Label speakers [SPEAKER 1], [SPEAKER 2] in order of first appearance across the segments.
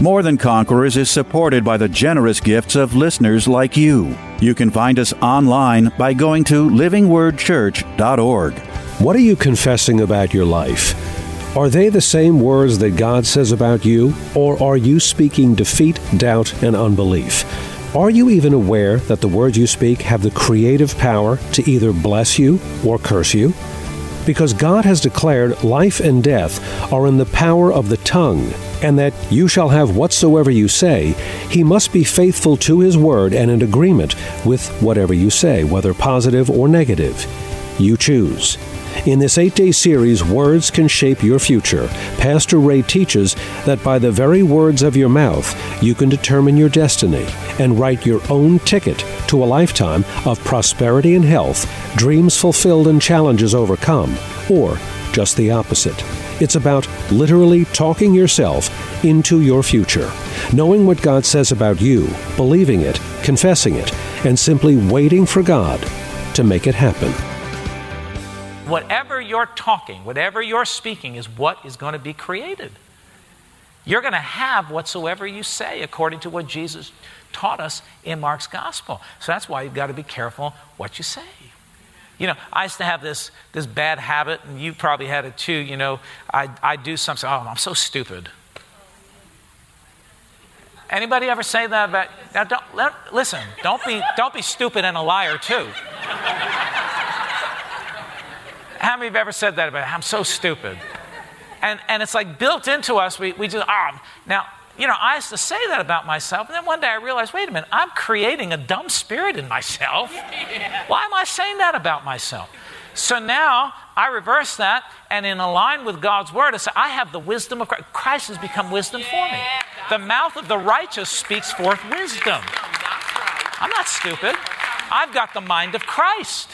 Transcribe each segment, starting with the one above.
[SPEAKER 1] More Than Conquerors is supported by the generous gifts of listeners like you. You can find us online by going to livingwordchurch.org.
[SPEAKER 2] What are you confessing about your life? Are they the same words that God says about you, or are you speaking defeat, doubt, and unbelief? Are you even aware that the words you speak have the creative power to either bless you or curse you? Because God has declared life and death are in the power of the tongue, and that you shall have whatsoever you say, He must be faithful to His word and in agreement with whatever you say, whether positive or negative. You choose. In this eight day series, Words Can Shape Your Future, Pastor Ray teaches that by the very words of your mouth, you can determine your destiny and write your own ticket to a lifetime of prosperity and health, dreams fulfilled and challenges overcome, or just the opposite. It's about literally talking yourself into your future, knowing what God says about you, believing it, confessing it, and simply waiting for God to make it happen.
[SPEAKER 3] Whatever you're talking, whatever you're speaking, is what is going to be created. You're going to have whatsoever you say, according to what Jesus taught us in Mark's gospel. So that's why you've got to be careful what you say. You know, I used to have this, this bad habit, and you probably had it too. You know, I, I do something, oh, I'm so stupid. Anybody ever say that about? Now, don't let, listen. Don't be don't be stupid and a liar too. How many have ever said that about? I'm so stupid, and and it's like built into us. We we just ah. Now you know I used to say that about myself, and then one day I realized, wait a minute, I'm creating a dumb spirit in myself. Why am I saying that about myself? So now I reverse that, and in line with God's word, I say, I have the wisdom of Christ. Christ has become wisdom for me. The mouth of the righteous speaks forth wisdom. I'm not stupid. I've got the mind of Christ.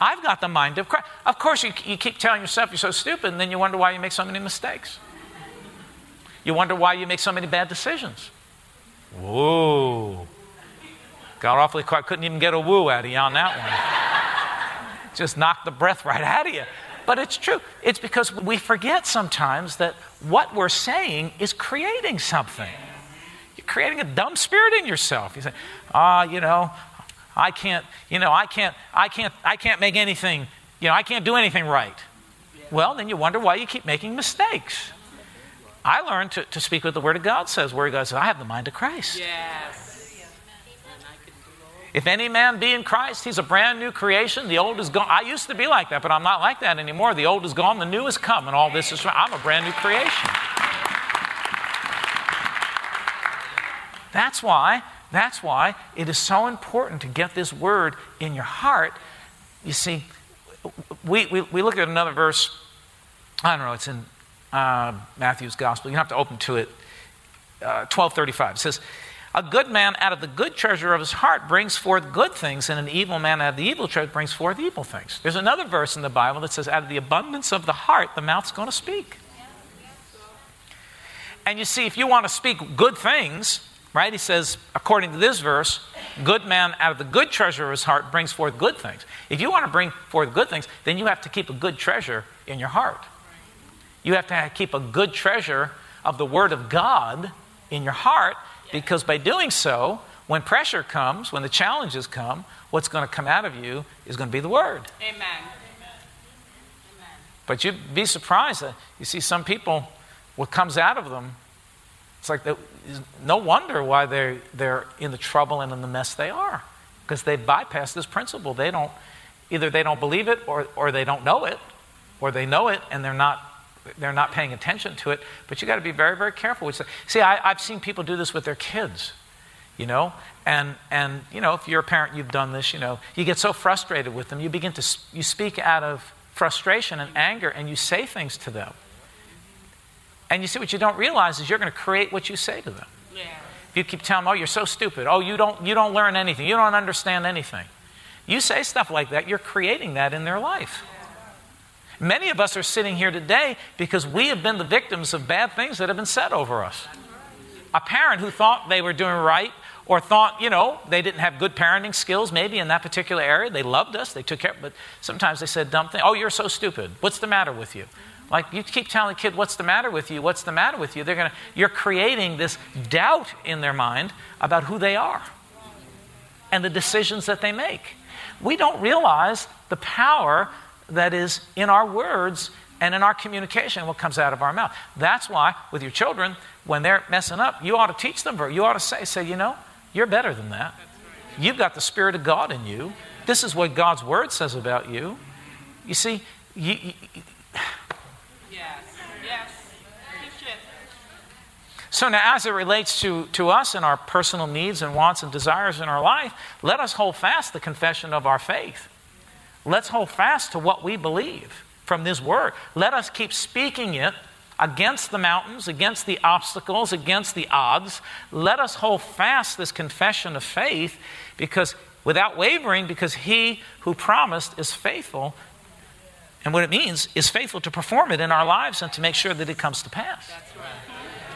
[SPEAKER 3] I've got the mind of Christ. Of course, you, you keep telling yourself you're so stupid, and then you wonder why you make so many mistakes. You wonder why you make so many bad decisions. Whoa. Got awfully quiet. Couldn't even get a woo out of you on that one. Just knocked the breath right out of you. But it's true. It's because we forget sometimes that what we're saying is creating something. You're creating a dumb spirit in yourself. You say, ah, you know, I can't, you know, I can't, I can't, I can't make anything, you know, I can't do anything right. Well, then you wonder why you keep making mistakes. I learned to, to speak what the Word of God says. Word of God says, I have the mind of Christ.
[SPEAKER 4] Yes.
[SPEAKER 3] If any man be in Christ, he's a brand new creation. The old is gone. I used to be like that, but I'm not like that anymore. The old is gone, the new has come, and all this is. I'm a brand new creation. That's why, that's why it is so important to get this word in your heart. You see, we, we, we look at another verse, I don't know, it's in uh, Matthew's gospel. You have to open to it. Uh, 1235 it says, A good man out of the good treasure of his heart brings forth good things, and an evil man out of the evil treasure brings forth evil things. There's another verse in the Bible that says, Out of the abundance of the heart, the mouth's going to speak. And you see, if you want to speak good things, right? He says, according to this verse, good man out of the good treasure of his heart brings forth good things. If you want to bring forth good things, then you have to keep a good treasure in your heart. You have to keep a good treasure of the Word of God in your heart because by doing so, when pressure comes, when the challenges come, what's going to come out of you is going to be the Word.
[SPEAKER 4] Amen. Amen.
[SPEAKER 3] But you'd be surprised that you see some people, what comes out of them, it's like no wonder why they're, they're in the trouble and in the mess they are because they bypass this principle. They don't, either they don't believe it or, or they don't know it, or they know it and they're not they're not paying attention to it. But you got to be very, very careful. See, I, I've seen people do this with their kids, you know, and and you know, if you're a parent, you've done this. You know, you get so frustrated with them, you begin to you speak out of frustration and anger, and you say things to them. And you see, what you don't realize is you're going to create what you say to them. Yeah. If you keep telling them, oh, you're so stupid. Oh, you don't, you don't learn anything. You don't understand anything. You say stuff like that, you're creating that in their life. Many of us are sitting here today because we have been the victims of bad things that have been said over us. A parent who thought they were doing right or thought, you know, they didn't have good parenting skills maybe in that particular area. They loved us, they took care, but sometimes they said dumb things. Oh, you're so stupid. What's the matter with you? Like you keep telling a kid, what's the matter with you? What's the matter with you? They're gonna, you're creating this doubt in their mind about who they are and the decisions that they make. We don't realize the power that is in our words and in our communication, what comes out of our mouth. That's why, with your children, when they're messing up, you ought to teach them, you ought to say, say, you know, you're better than that. You've got the Spirit of God in you. This is what God's Word says about you. You see, you, you, yes, yes. So now, as it relates to, to us and our personal needs and wants and desires in our life, let us hold fast the confession of our faith. Let's hold fast to what we believe from this word. Let us keep speaking it against the mountains, against the obstacles, against the odds. Let us hold fast this confession of faith because without wavering, because he who promised is faithful. And what it means is faithful to perform it in our lives and to make sure that it comes to pass.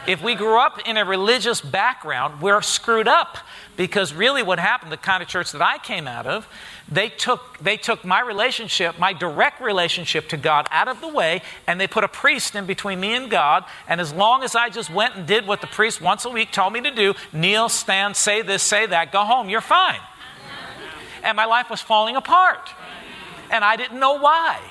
[SPEAKER 3] If we grew up in a religious background, we're screwed up because really what happened, the kind of church that I came out of, they took, they took my relationship, my direct relationship to God out of the way, and they put a priest in between me and God. And as long as I just went and did what the priest once a week told me to do kneel, stand, say this, say that, go home, you're fine. And my life was falling apart. And I didn't know why.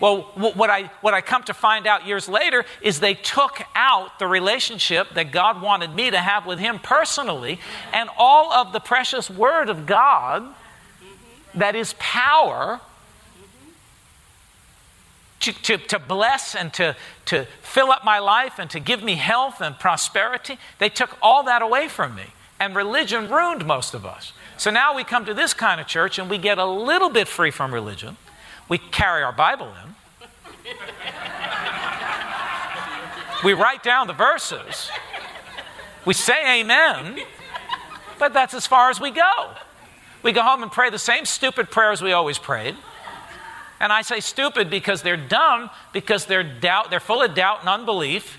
[SPEAKER 3] Well, what I, what I come to find out years later is they took out the relationship that God wanted me to have with Him personally, and all of the precious Word of God that is power to, to, to, bless and to, to fill up my life and to give me health and prosperity, they took all that away from me. And religion ruined most of us. So now we come to this kind of church and we get a little bit free from religion we carry our Bible in. we write down the verses. We say amen, but that's as far as we go. We go home and pray the same stupid prayers we always prayed. And I say stupid because they're dumb, because they're doubt, they're full of doubt and unbelief.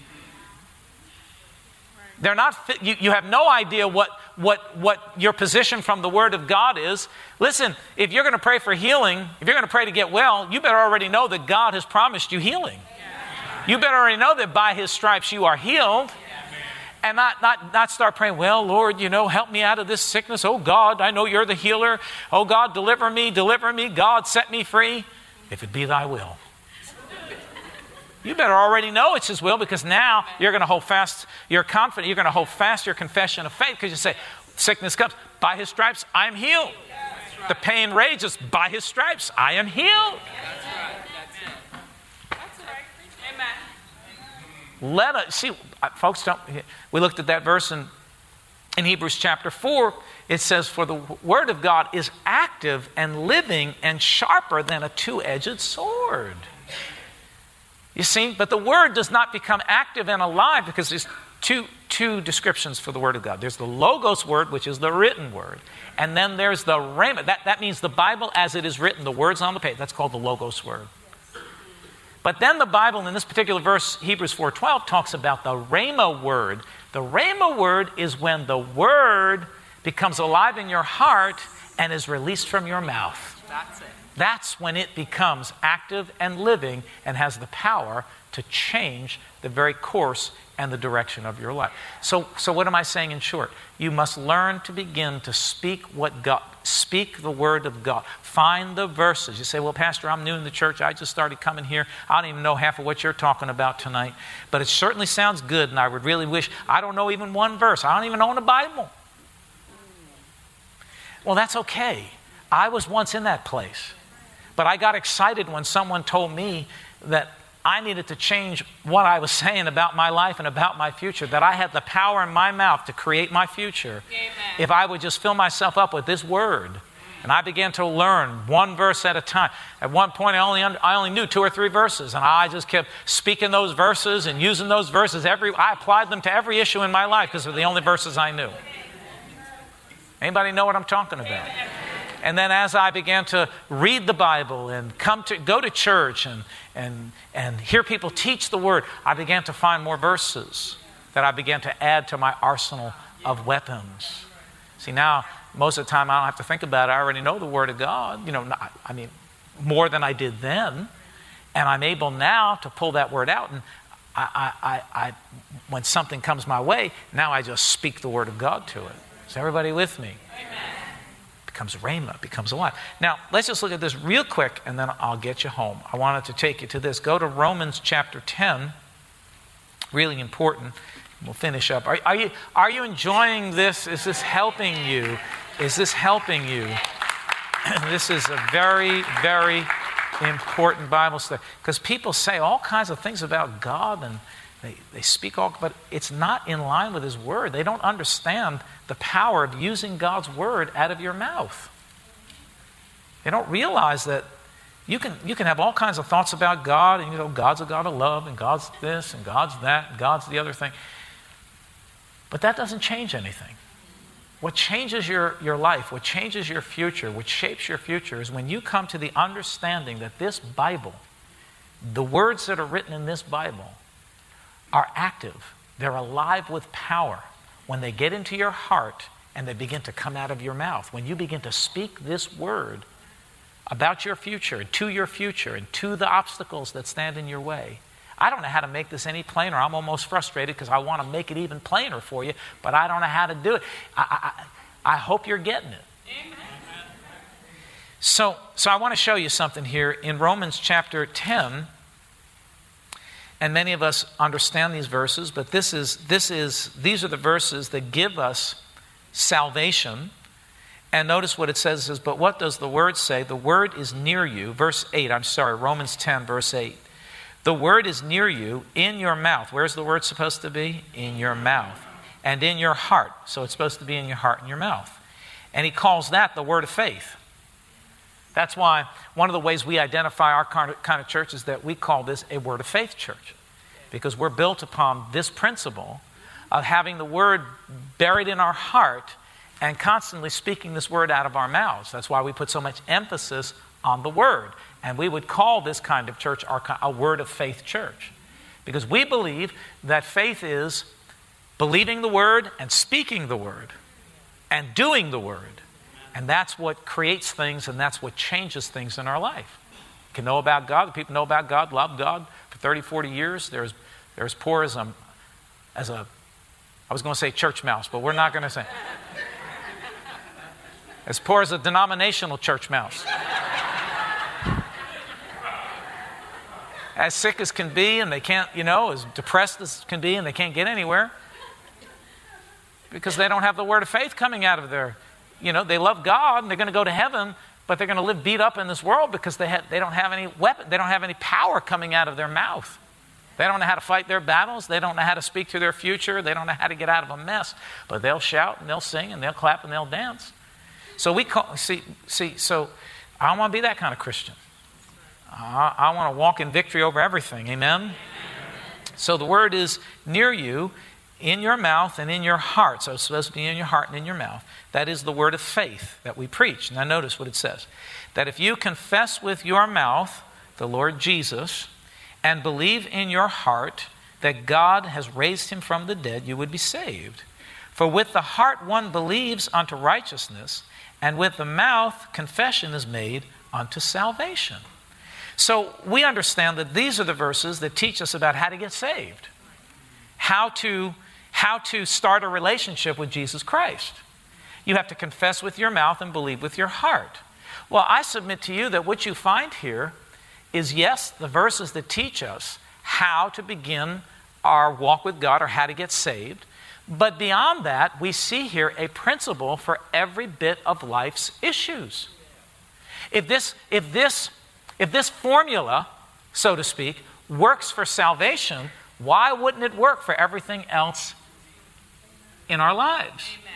[SPEAKER 3] They're not, you, you have no idea what, what, what your position from the Word of God is. Listen, if you're going to pray for healing, if you're going to pray to get well, you better already know that God has promised you healing. You better already know that by His stripes you are healed. And not, not, not start praying, well, Lord, you know, help me out of this sickness. Oh, God, I know you're the healer. Oh, God, deliver me, deliver me. God, set me free. If it be thy will. You better already know it's His will because now you're going to hold fast, your confidence. you're going to hold fast your confession of faith because you say, sickness comes, by His stripes, I am healed. Right. The pain rages, by His stripes, I am healed. That's right. That's. Let us, see, folks, don't, we looked at that verse in, in Hebrews chapter 4. It says, For the word of God is active and living and sharper than a two edged sword. You see, but the word does not become active and alive because there's two, two descriptions for the word of God. There's the logos word, which is the written word, and then there's the rhema. That, that means the Bible as it is written, the words on the page. That's called the logos word. But then the Bible, in this particular verse, Hebrews 4.12, talks about the rhema word. The rhema word is when the word becomes alive in your heart and is released from your mouth. That's it. That's when it becomes active and living and has the power to change the very course and the direction of your life. So, so what am I saying in short? You must learn to begin to speak what God, speak the word of God. Find the verses. You say, well, Pastor, I'm new in the church. I just started coming here. I don't even know half of what you're talking about tonight. But it certainly sounds good, and I would really wish, I don't know even one verse. I don't even own a Bible. Well, that's okay. I was once in that place. But I got excited when someone told me that I needed to change what I was saying about my life and about my future, that I had the power in my mouth to create my future Amen. if I would just fill myself up with this word. And I began to learn one verse at a time. At one point, I only, I only knew two or three verses, and I just kept speaking those verses and using those verses. Every, I applied them to every issue in my life because they're the only verses I knew. Anybody know what I'm talking about? And then as I began to read the Bible and come to go to church and, and, and hear people teach the word, I began to find more verses that I began to add to my arsenal of weapons. See, now, most of the time, I don't have to think about it. I already know the Word of God, you know, not, I mean, more than I did then. And I'm able now to pull that Word out. And I, I, I, when something comes my way, now I just speak the Word of God to it. Is everybody with me? Amen becomes Rhema, becomes alive. Now, let's just look at this real quick and then I'll get you home. I wanted to take you to this. Go to Romans chapter 10. Really important. We'll finish up. Are, are, you, are you enjoying this? Is this helping you? Is this helping you? this is a very, very important Bible study because people say all kinds of things about God and they, they speak all, but it's not in line with His Word. They don't understand the power of using God's Word out of your mouth. They don't realize that you can, you can have all kinds of thoughts about God, and you know, God's a God of love, and God's this, and God's that, and God's the other thing. But that doesn't change anything. What changes your, your life, what changes your future, what shapes your future is when you come to the understanding that this Bible, the words that are written in this Bible, are active, they're alive with power. When they get into your heart and they begin to come out of your mouth, when you begin to speak this word about your future, and to your future, and to the obstacles that stand in your way, I don't know how to make this any plainer. I'm almost frustrated because I want to make it even plainer for you, but I don't know how to do it. I, I, I hope you're getting it. Amen. So, so I want to show you something here in Romans chapter 10 and many of us understand these verses, but this is, this is, these are the verses that give us salvation. And notice what it says, it says, But what does the word say? The word is near you. Verse 8, I'm sorry, Romans 10, verse 8. The word is near you in your mouth. Where's the word supposed to be? In your mouth. And in your heart. So it's supposed to be in your heart and your mouth. And he calls that the word of faith. That's why one of the ways we identify our kind of church is that we call this a word of faith church. Because we're built upon this principle of having the word buried in our heart and constantly speaking this word out of our mouths. That's why we put so much emphasis on the word. And we would call this kind of church our, a word of faith church. Because we believe that faith is believing the word and speaking the word and doing the word. And that's what creates things and that's what changes things in our life. You can know about God, people know about God, love God for 30, 40 years. They're as, they're as poor as a, as a, I was going to say church mouse, but we're not going to say. As poor as a denominational church mouse. as sick as can be, and they can't, you know, as depressed as can be, and they can't get anywhere because they don't have the word of faith coming out of their you know, they love God and they're going to go to heaven, but they're going to live beat up in this world because they, have, they don't have any weapon, they don't have any power coming out of their mouth. They don't know how to fight their battles. They don't know how to speak to their future. They don't know how to get out of a mess. But they'll shout and they'll sing and they'll clap and they'll dance. So we call, see, see, so I want to be that kind of Christian. I, I want to walk in victory over everything. Amen? So the word is near you in your mouth and in your heart. So it's supposed to be in your heart and in your mouth. That is the word of faith that we preach. Now, notice what it says that if you confess with your mouth the Lord Jesus and believe in your heart that God has raised him from the dead, you would be saved. For with the heart one believes unto righteousness, and with the mouth confession is made unto salvation. So we understand that these are the verses that teach us about how to get saved, how to how to start a relationship with Jesus Christ. You have to confess with your mouth and believe with your heart. Well, I submit to you that what you find here is yes, the verses that teach us how to begin our walk with God or how to get saved. But beyond that, we see here a principle for every bit of life's issues. If this, if this, if this formula, so to speak, works for salvation, why wouldn't it work for everything else in our lives. Amen.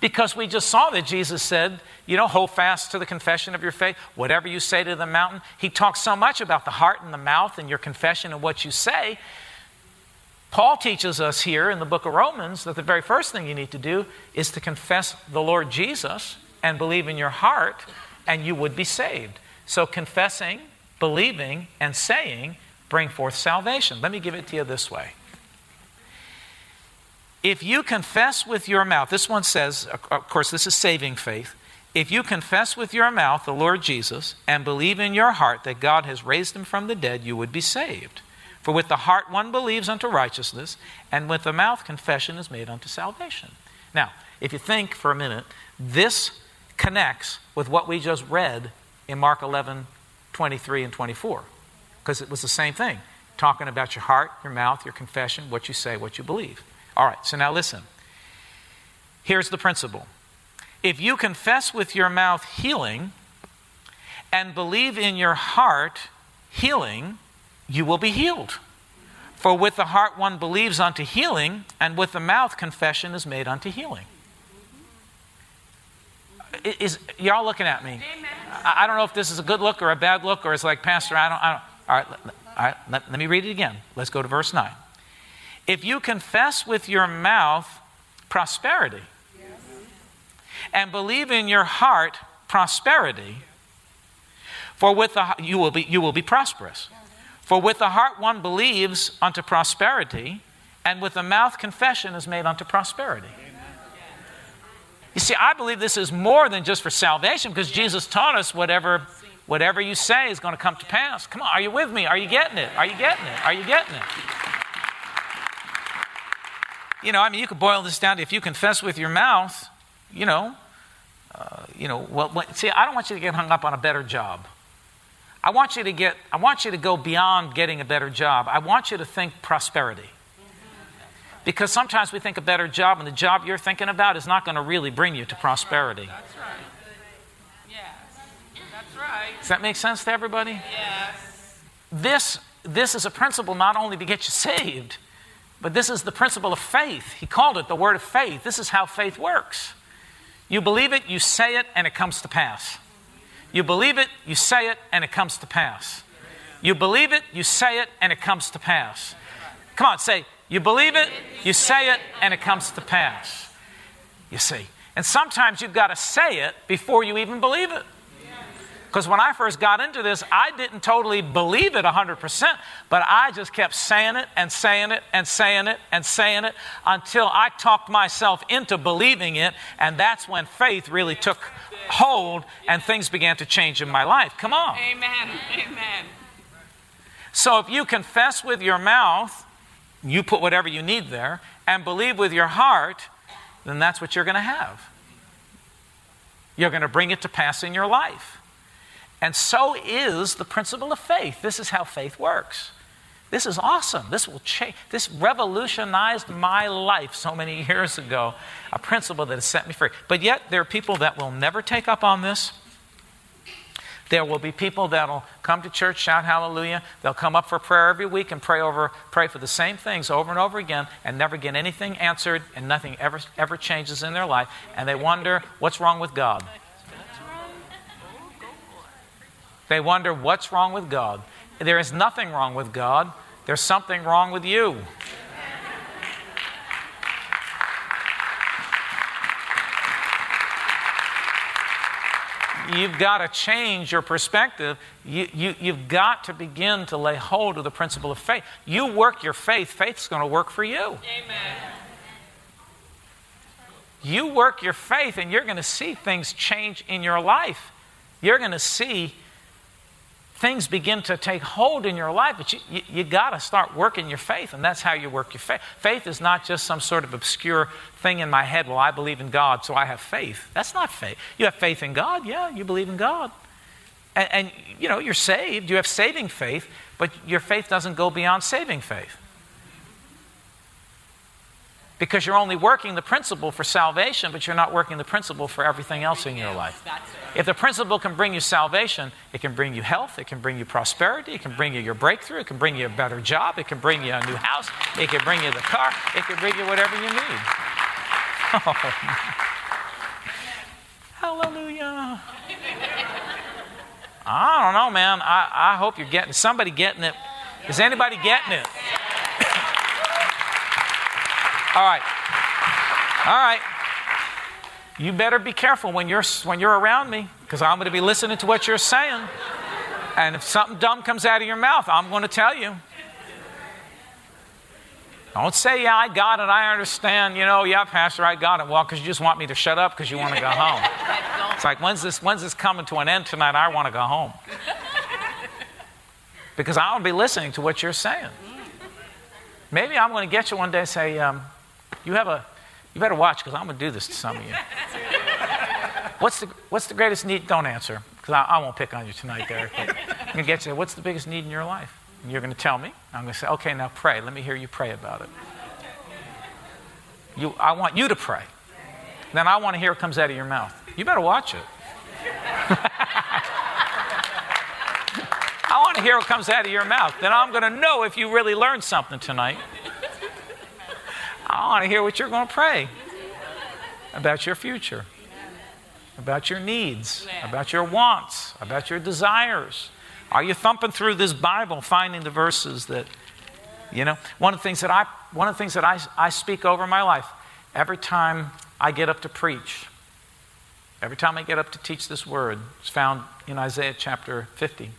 [SPEAKER 3] Because we just saw that Jesus said, you know, hold fast to the confession of your faith. Whatever you say to the mountain. He talks so much about the heart and the mouth and your confession and what you say. Paul teaches us here in the book of Romans that the very first thing you need to do is to confess the Lord Jesus and believe in your heart, and you would be saved. So, confessing, believing, and saying bring forth salvation. Let me give it to you this way if you confess with your mouth, this one says, of course, this is saving faith. If you confess with your mouth the Lord Jesus and believe in your heart that God has raised him from the dead, you would be saved. For with the heart one believes unto righteousness, and with the mouth confession is made unto salvation. Now, if you think for a minute, this connects with what we just read in Mark 11, 23 and 24, because it was the same thing, talking about your heart, your mouth, your confession, what you say, what you believe. All right, so now listen. Here's the principle if you confess with your mouth healing and believe in your heart healing, you will be healed. For with the heart one believes unto healing, and with the mouth confession is made unto healing. Is, y'all looking at me? I, I don't know if this is a good look or a bad look, or it's like, Pastor, I don't. I don't. All right, all right let, let me read it again. Let's go to verse 9. If you confess with your mouth prosperity and believe in your heart prosperity, for with the you will be you will be prosperous. For with the heart one believes unto prosperity, and with the mouth confession is made unto prosperity. You see, I believe this is more than just for salvation because Jesus taught us whatever whatever you say is going to come to pass. Come on, are you with me? Are you getting it? Are you getting it? Are you getting it? You know, I mean, you could boil this down to if you confess with your mouth, you know, uh, you know, well, well, see, I don't want you to get hung up on a better job. I want you to get, I want you to go beyond getting a better job. I want you to think prosperity. Because sometimes we think a better job, and the job you're thinking about is not going to really bring you to prosperity.
[SPEAKER 4] That's right. Yes. That's right.
[SPEAKER 3] Does that make sense to everybody?
[SPEAKER 4] Yes.
[SPEAKER 3] This, this is a principle not only to get you saved, but this is the principle of faith. He called it the word of faith. This is how faith works. You believe it, you say it, and it comes to pass. You believe it, you say it, and it comes to pass. You believe it, you say it, and it comes to pass. Come on, say, you believe it, you say it, and it comes to pass. You see. And sometimes you've got to say it before you even believe it. Because when I first got into this, I didn't totally believe it 100%, but I just kept saying it and saying it and saying it and saying it until I talked myself into believing it, and that's when faith really took hold and things began to change in my life. Come on.
[SPEAKER 4] Amen. Amen.
[SPEAKER 3] So if you confess with your mouth, you put whatever you need there, and believe with your heart, then that's what you're going to have. You're going to bring it to pass in your life. And so is the principle of faith. This is how faith works. This is awesome. This will change. This revolutionized my life so many years ago. A principle that has set me free. But yet, there are people that will never take up on this. There will be people that'll come to church, shout hallelujah. They'll come up for prayer every week and pray over, pray for the same things over and over again, and never get anything answered, and nothing ever ever changes in their life. And they wonder what's wrong with God. They wonder what's wrong with God. There is nothing wrong with God, there's something wrong with you. You've got to change your perspective. You, you, you've got to begin to lay hold of the principle of faith. You work your faith, faith's going to work for you.
[SPEAKER 4] Amen.
[SPEAKER 3] You work your faith, and you're going to see things change in your life. You're going to see things begin to take hold in your life, but you, you, you got to start working your faith, and that's how you work your faith. Faith is not just some sort of obscure thing in my head, well, I believe in God, so I have faith. That's not faith. You have faith in God, yeah, you believe in God. And, and you know, you're saved, you have saving faith, but your faith doesn't go beyond saving faith because you're only working the principle for salvation, but you're not working the principle for everything else in your life. If the principle can bring you salvation, it can bring you health, it can bring you prosperity, it can bring you your breakthrough, it can bring you a better job, it can bring you a new house, it can bring you the car, it can bring you whatever you need. Oh. Hallelujah. I don't know, man. I, I hope you're getting somebody getting it. Is anybody getting it? All right. All right. You better be careful when you're when you're around me because I'm going to be listening to what you're saying. And if something dumb comes out of your mouth, I'm going to tell you. Don't say, yeah, I got it, I understand. You know, yeah, Pastor, I got it. Well, because you just want me to shut up because you want to go home. It's like, when's this, when's this coming to an end tonight? I want to go home. Because I'll be listening to what you're saying. Maybe I'm going to get you one day and say, um, you have a, you better watch because I'm going to do this to some of you. What's the, what's the greatest need? Don't answer because I, I, won't pick on you tonight, Derek. I'm going to get you, what's the biggest need in your life? And you're going to tell me. I'm going to say, okay, now pray. Let me hear you pray about it. You, I want you to pray. Then I want to hear what comes out of your mouth. You better watch it. I want to hear what comes out of your mouth. Then I'm going to know if you really learned something tonight. I want to hear what you're going to pray about your future, about your needs, about your wants, about your desires. Are you thumping through this Bible, finding the verses that, you know? One of the things that I, one of the things that I, I speak over my life, every time I get up to preach, every time I get up to teach this word, it's found in Isaiah chapter 50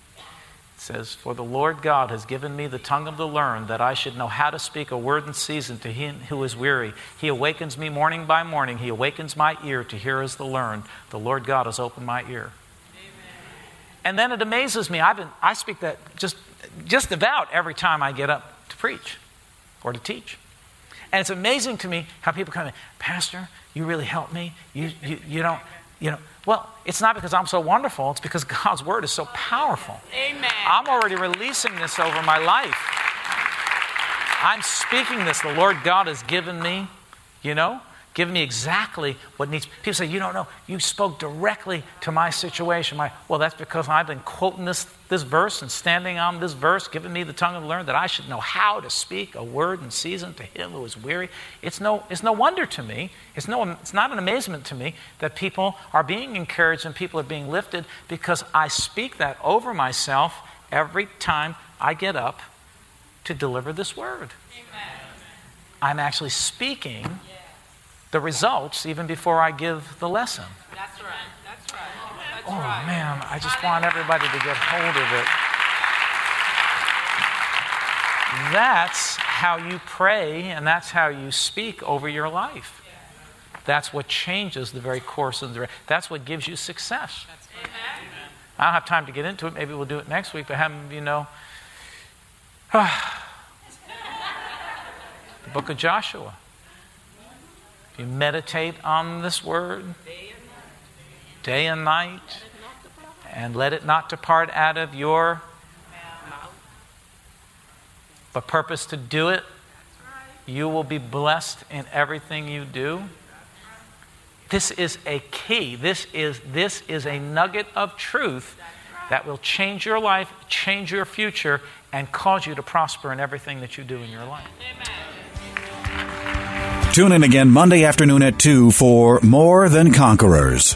[SPEAKER 3] says, For the Lord God has given me the tongue of the learned, that I should know how to speak a word in season to him who is weary. He awakens me morning by morning. He awakens my ear to hear as the learned. The Lord God has opened my ear. Amen. And then it amazes me. I've been, I speak that just, just about every time I get up to preach or to teach. And it's amazing to me how people come in, Pastor, you really helped me. You, you, you don't, you know, well, it's not because I'm so wonderful, it's because God's word is so powerful.
[SPEAKER 4] Amen.
[SPEAKER 3] I'm already releasing this over my life. I'm speaking this. The Lord God has given me, you know, given me exactly what needs. People say, You don't know. You spoke directly to my situation. My, well, that's because I've been quoting this, this verse and standing on this verse, giving me the tongue of the learned, that I should know how to speak a word in season to him who is weary. It's no, it's no wonder to me. It's, no, it's not an amazement to me that people are being encouraged and people are being lifted because I speak that over myself every time I get up to deliver this word. Amen. I'm actually speaking the results even before I give the lesson.
[SPEAKER 4] That's right. That's right. That's
[SPEAKER 3] oh,
[SPEAKER 4] right.
[SPEAKER 3] man, I just want everybody to get hold of it. That's how you pray and that's how you speak over your life. That's what changes the very course of the. That's what gives you success. I don't have time to get into it. Maybe we'll do it next week. But have you know, the book of Joshua. If You meditate on this word day and night, and let it not depart out of your mouth. but purpose to do it. You will be blessed in everything you do. This is a key. This is, this is a nugget of truth that will change your life, change your future, and cause you to prosper in everything that you do in your life. Amen.
[SPEAKER 1] Tune in again Monday afternoon at 2 for More Than Conquerors.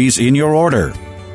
[SPEAKER 1] in your order.